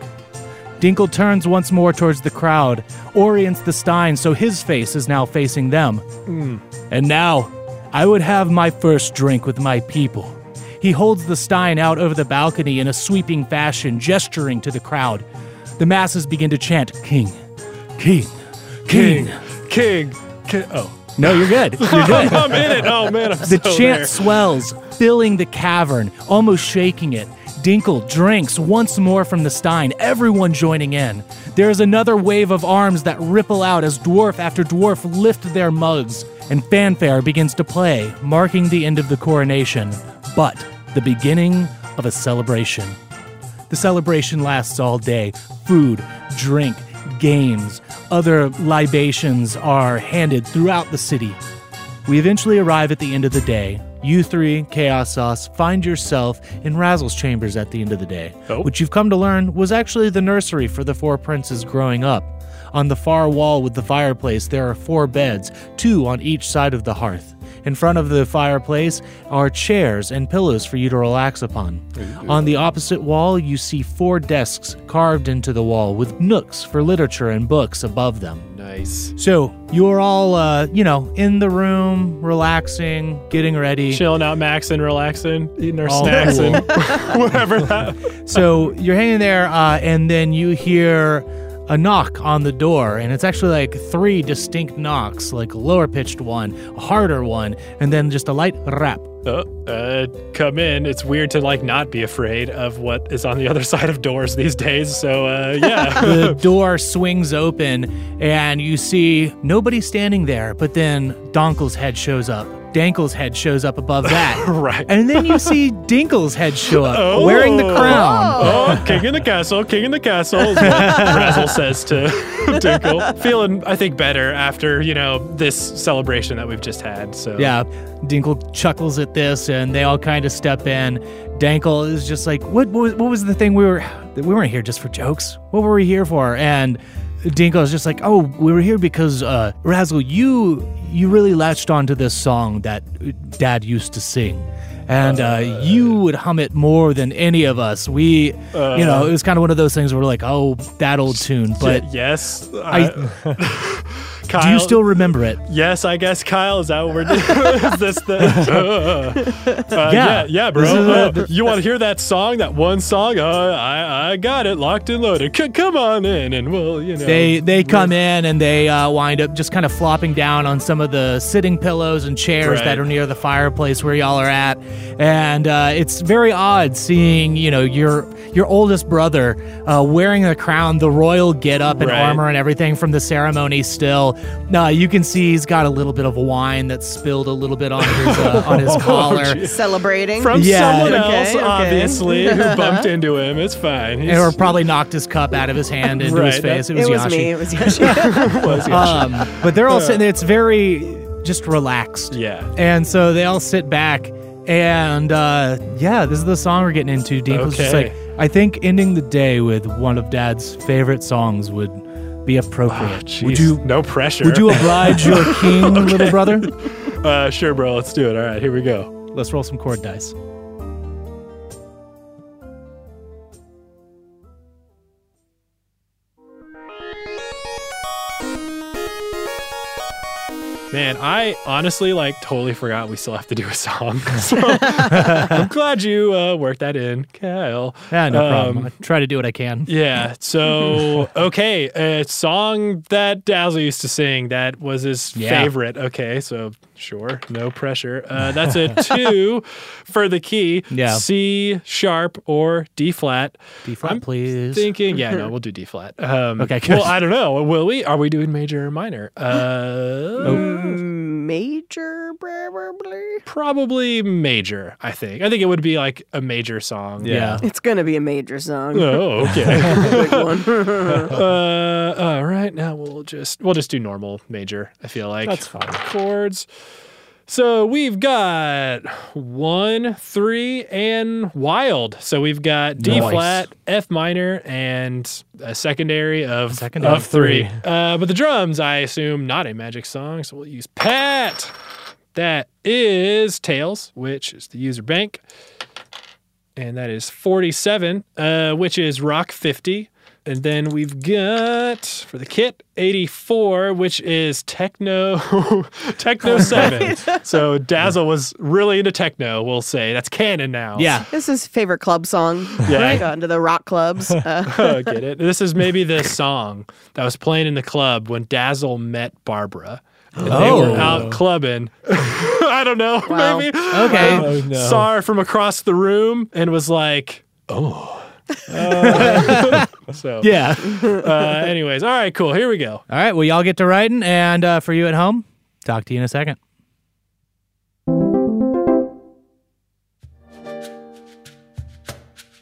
Dinkle turns once more towards the crowd, orients the stein so his face is now facing them. Hmm. And now, I would have my first drink with my people. He holds the stein out over the balcony in a sweeping fashion, gesturing to the crowd. The masses begin to chant, King, King, King. King. King. Oh. No, you're good. You're good. I'm in it. Oh, man. I'm The so chant there. swells, filling the cavern, almost shaking it. Dinkle drinks once more from the stein, everyone joining in. There is another wave of arms that ripple out as dwarf after dwarf lift their mugs, and fanfare begins to play, marking the end of the coronation, but the beginning of a celebration. The celebration lasts all day. Food, drink, games, other libations are handed throughout the city. We eventually arrive at the end of the day. You three, Chaos Sauce, find yourself in Razzle's chambers at the end of the day, Oh. which you've come to learn was actually the nursery for the four princes growing up. On the far wall with the fireplace, there are four beds, two on each side of the hearth. In front of the fireplace are chairs and pillows for you to relax upon. On the opposite wall, you see four desks carved into the wall with nooks for literature and books above them. Nice. So you're all, uh, you know, in the room, relaxing, getting ready. Chilling out, maxing, relaxing, eating our All snacks cool. and whatever that. So you're hanging there, uh, and then you hear a knock on the door, and it's actually like three distinct knocks, like a lower pitched one, a harder one, and then just a light rap. Uh, uh, come in. It's weird to like not be afraid of what is on the other side of doors these days. So uh, yeah. The door swings open, and you see nobody standing there, but then Donkle's head shows up. Dankle's head shows up above that. Right. And then you see Dinkle's head show up oh, wearing the Oh. crown. Oh, king in the castle, king in the castle, is what Razzle says to Dinkle. Feeling, I think, better after, you know, this celebration that we've just had. So Yeah. Dinkle chuckles at this and they all kind of step in. Dankle is just like, what, what, was- what was the thing we were, we weren't here just for jokes. What were we here for? And Dinkle is just like, oh, we were here because, uh, Razzle, you, you really latched onto this song that dad used to sing. And uh, you would hum it more than any of us. We, you know, it was kind of one of those things where we're like, oh, that old tune. But yes. I, Kyle, do you still remember it? Yes, I guess Kyle is that what we're doing? is this the? Uh, yeah, yeah, bro. This is, uh, Uh, you want to hear that song, that one song? Uh, I, I got it locked and loaded. C- come on in, and we'll, you know. They they come in and they uh, wind up just kind of flopping down on some of the sitting pillows and chairs Right. that are near the fireplace where y'all are at, and uh, it's very odd seeing you know your your oldest brother uh, wearing a crown, the royal get up and Right. armor and everything from the ceremony. Still, uh, you can see he's got a little bit of wine that spilled a little bit on his uh, on his collar. Celebrating. from Yeah. someone Okay, else, okay. obviously, who bumped into him. It's fine. He's, Or probably knocked his cup out of his hand into his face. It it was was Yashi. me. It was Yoshi. was, yeah. Um, but they're all sitting there. It's very just relaxed. yeah. And so they all sit back. And uh, yeah, this is the song we're getting into. Dinkle's just Okay. like, I think ending the day with one of Dad's favorite songs would be appropriate. would you No pressure. would you oblige your king, little brother? Uh, sure, bro. Let's do it. All right, here we go. Let's roll some chord dice. Man, I honestly like totally forgot we still have to do a song. So I'm glad you uh, worked that in, Kyle. Yeah, no Um, problem. I try to do what I can. Yeah. So okay, a song that Dazzle used to sing that was his Yeah. favorite. Okay, so sure, no pressure. Uh, that's a two for the key. Yeah. C sharp or D flat. D flat, I'm please. Thinking, yeah, no, we'll do D flat. Um, Okay, good. Well, I don't know. Will we? Are we doing major or minor? Uh, Major. Blah, blah, blah. Probably major. I think. I think it would be like a major song. yeah. It's gonna be a major song. Oh, okay. Uh, all right. Now we'll just we'll just do normal major. I feel like That's fine. Chords. So we've got one, three, and wild. So we've got D Nice. flat, F minor, and a secondary of, secondary of of three. three. Uh, but the drums, I assume, not a magic song. So we'll use Pat. That is Tails, which is the user bank. And that is 47, uh, which is Rock 50. And then we've got for the kit 84, which is Techno Techno 7. so Dazzle was really into techno, we'll say. That's canon now. Yeah. This is favorite club song. Yeah. I got into the rock clubs. Uh, Oh, get it? This is maybe the song that was playing in the club when Dazzle met Barbara. And they Oh. were out clubbing. I don't know, Wow. maybe. Okay. Oh, no. Saw her from across the room and was like, oh. Uh, so, Yeah. uh, anyways, all right, cool. Here we go. All right. Well, y'all get to writing. And uh, for you at home, talk to you in a second.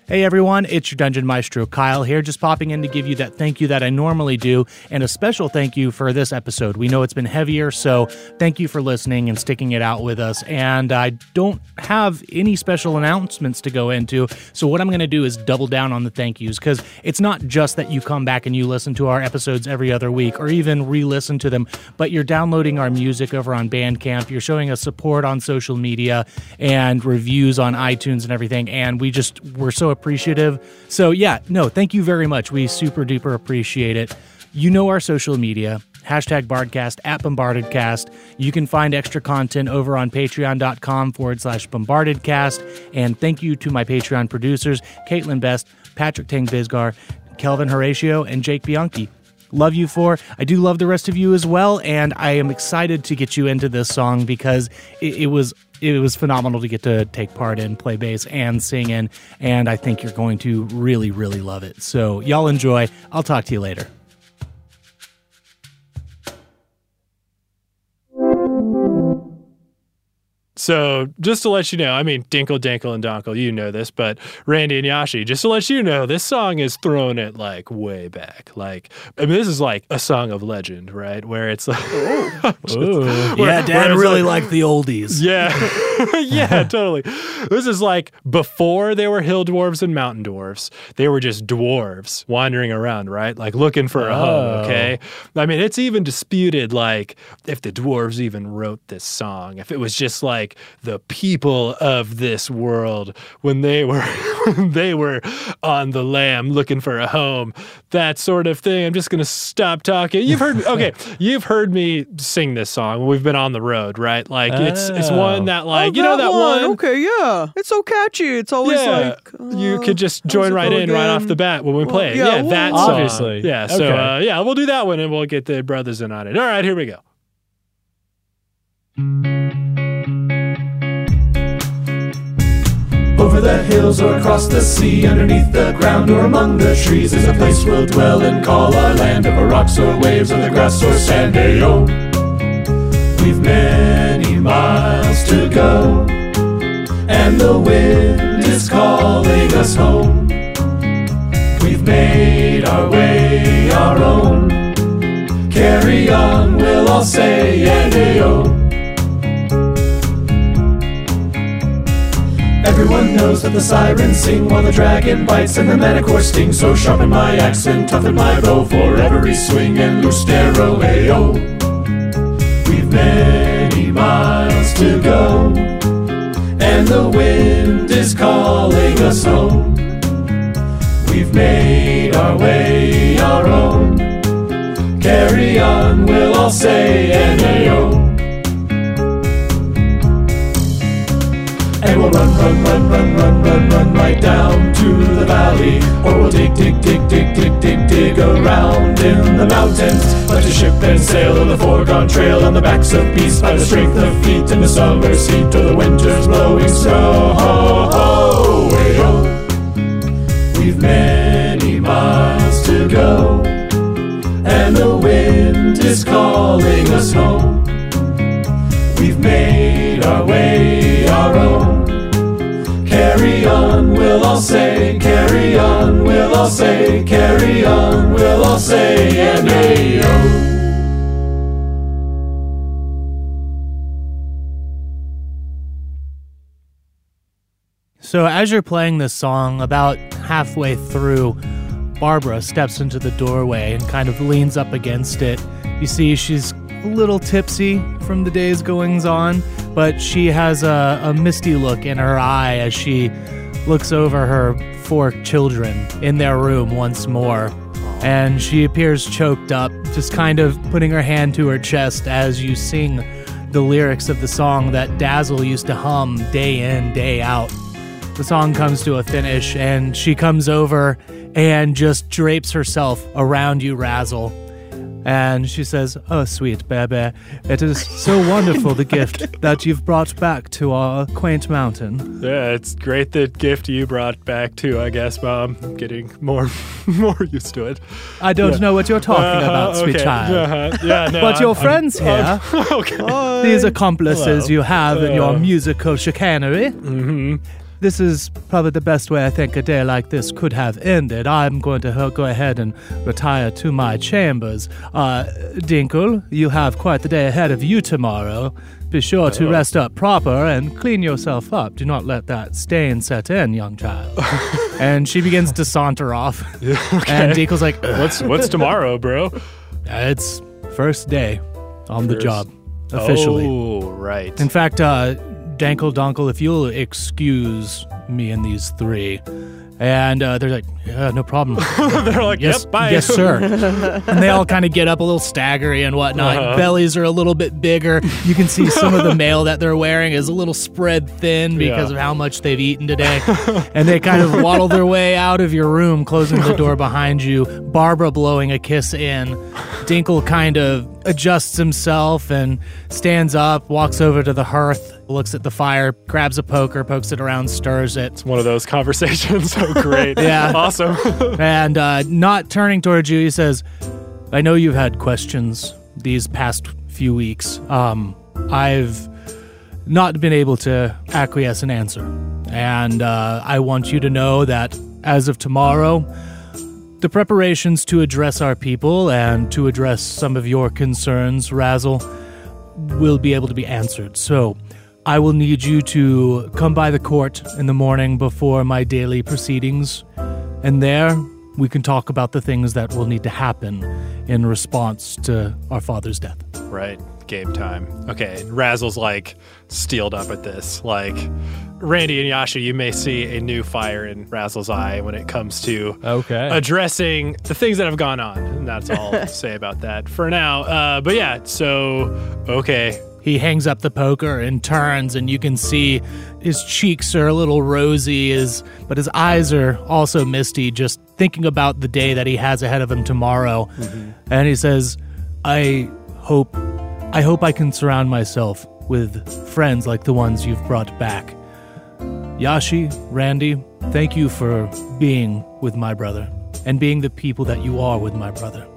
Hey everyone, it's your Dungeon Maestro Kyle here, just popping in to give you that thank you that I normally do, and a special thank you for this episode. We know it's been heavier, so thank you for listening and sticking it out with us. And I don't have any special announcements to go into, so what I'm going to do is double down on the thank yous because it's not just that you come back and you listen to our episodes every other week or even re listen to them, but you're downloading our music over on Bandcamp, you're showing us support on social media and reviews on iTunes and everything, and we just, we're so appreciative. So, yeah, no, thank you very much. We super duper appreciate it. You know our social media. Hashtag Bardcast at BombardedCast. You can find extra content over on patreon.com forward slash BombardedCast. And thank you to my Patreon producers, Caitlin Best, Patrick Tang Bisgar, Kelvin Horatio, and Jake Bianchi. Love you for. I do love the rest of you as well, and I am excited to get you into this song because it, it was it was phenomenal to get to take part in, play bass, and sing in, and I think you're going to really, really love it. So y'all enjoy. I'll talk to you later. So just to let you know, I mean, Dinkle, Dinkle, and Donkle, you know this, but Randy and Yashi, just to let you know, this song is thrown it like way back. Like, I mean, this is like a song of legend, right? Where it's like, Ooh. yeah, Dad really like- liked the oldies. yeah, yeah, totally. This is like before there were hill dwarves and mountain dwarves. They were just dwarves wandering around, right? Like looking for a home. Oh. Okay. I mean, it's even disputed, like if the dwarves even wrote this song, if it was just like the people of this world when they were when they were on the lam looking for a home, that sort of thing. I'm just gonna stop talking. You've heard okay, you've heard me sing this song. when We've been on the road, right? Like it's it's Oh. one that like oh, you know that one. Okay, yeah. It's so catchy. It's always yeah, like you uh, could just join right in right off the bat when we Well, play it. yeah, Yeah, that song. Obviously. Yeah, so Okay. uh, yeah, we'll do that one and we'll get the brothers in on it. All right, here we go. Over the hills or across the sea, underneath the ground or among the trees, is a place we'll dwell and call our land over rocks or waves or the grass or sand. Ayo. We've many miles to go, and the wind is calling us home. We've made our way our own. Carry on, we'll all say, and ayo. Everyone knows that the sirens sing while the dragon bites and the manticore stings. So sharpen my axe and toughen my bow for every swing and loose arrow. Ayo. We've many miles to go, and the wind is calling us home. We've made our way our own. Carry on, we'll all say, and ayo. And we'll run, run, run, run, run, run, run right down to the valley. Or we'll dig, dig, dig, dig, dig, dig, dig around in the mountains. But to ship and sail on the foregone trail on the backs of beasts by the strength of feet in the summer's heat or the winter's blowing snow. Ho, ho, hey, We've many miles to go, and the wind is calling us home. We've made our way our own. Carry on, we'll all say, carry on, we'll all say, carry on, we'll all say, ayo. So as you're playing this song, about halfway through, Barbara steps into the doorway and kind of leans up against it. You see, she's a little tipsy from the day's goings on, but she has a, a misty look in her eye as she looks over her four children in their room once more. And she appears choked up, just kind of putting her hand to her chest as you sing the lyrics of the song that Dazzle used to hum day in, day out. The song comes to a finish, and she comes over and just drapes herself around you, Razzle. And she says, Oh, sweet baby, it is so wonderful the gift that you've brought back to our quaint mountain. Yeah, it's great the gift you brought back too, I guess, Mom. Getting more more used to it. I don't know what you're talking Uh-huh, about, sweet child. uh-huh, Yeah, no, But your I'm- friends I'm- here, okay. these accomplices Hello. you have in your Uh. musical chicanery, hmm this is probably the best way I think a day like this could have ended. I'm going to go ahead and retire to my chambers. Uh, Dinkle, you have quite the day ahead of you tomorrow. Be sure to rest up proper and clean yourself up. Do not let that stain set in, young child. and she begins to saunter off. And Dinkle's like, What's what's tomorrow, bro? it's first day on the First- job, officially. Oh, right. In fact, uh, Dankle Donkle, if you'll excuse me and these three. And uh, they're like, yeah, no problem. They're like, yes, yep, bye. yes, sir. and they all kind of get up a little staggery and whatnot. Uh-huh. Bellies are a little bit bigger. You can see some of the mail that they're wearing is a little spread thin because Yeah. of how much they've eaten today. and they kind of waddle their way out of your room, closing the door behind you. Barbara blowing a kiss in. Dinkle kind of adjusts himself and stands up, walks over to the hearth, looks at the fire, grabs a poker, pokes it around, stirs it. It's one of those conversations. oh, great. Yeah. Awesome. and uh, not turning towards you, he says, "I know you've had questions these past few weeks. Um, I've not been able to acquiesce an answer. And uh, I want you to know that as of tomorrow, the preparations to address our people and to address some of your concerns, Razzle, will be able to be answered. So I will need you to come by the court in the morning before my daily proceedings, and there we can talk about the things that will need to happen in response to our father's death. Right. Game time. Okay. and Razzle's like steeled up at this. Like, Randy and Yasha, you may see a new fire in Razzle's eye when it comes to Okay. addressing the things that have gone on. And that's all I'll say about that for now. Uh, but yeah, so, okay. He hangs up the poker and turns, and you can see his cheeks are a little rosy, his, but his eyes are also misty, just thinking about the day that he has ahead of him tomorrow. And he says, I hope, I hope I can surround myself with friends like the ones you've brought back. Yashi, Randy, thank you for being with my brother and being the people that you are with my brother.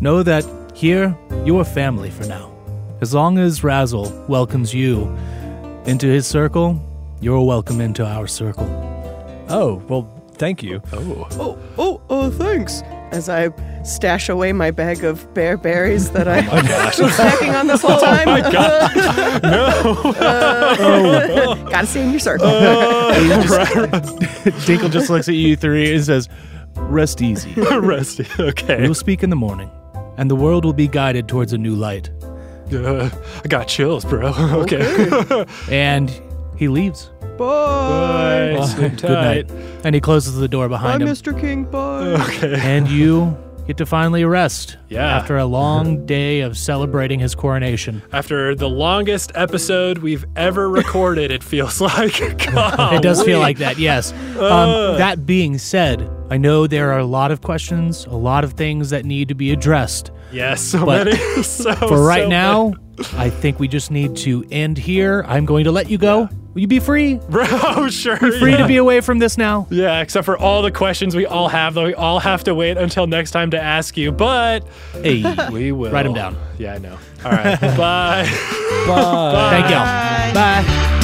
Know that here, you're family for now. As long as Razzle welcomes you into his circle, you're welcome into our circle. oh, well, thank you. Oh, oh, oh, oh thanks. As I stash away my bag of bear berries that I've been snacking on this whole time. Oh my god. no. Gotta stay in your circle. Dinkle just looks at you three and says, Rest easy. Rest. Okay. We'll speak in the morning, and the world will be guided towards a new light. Uh, I got chills, bro. okay. And he leaves. Bye. Bye. Sleep Good night. And he closes the door Bye, behind him. Mr. King. Bye. Okay. And you get to finally rest Yeah. after a long day of celebrating his coronation. After the longest episode we've ever recorded, it feels like. It does feel like that, yes. Um, that being said, I know there are a lot of questions, a lot of things that need to be addressed. Yes, so But many. so, For right so now, I think we just need to end here. I'm going to let you go. Will you be free? Bro, oh, sure. Be Free yeah. to be away from this now? Yeah, except for all the questions we all have, though we all have to wait until next time to ask you, but Hey, we will. Write them down. Yeah, I know. All right. Bye. Bye. thank y'all. Bye.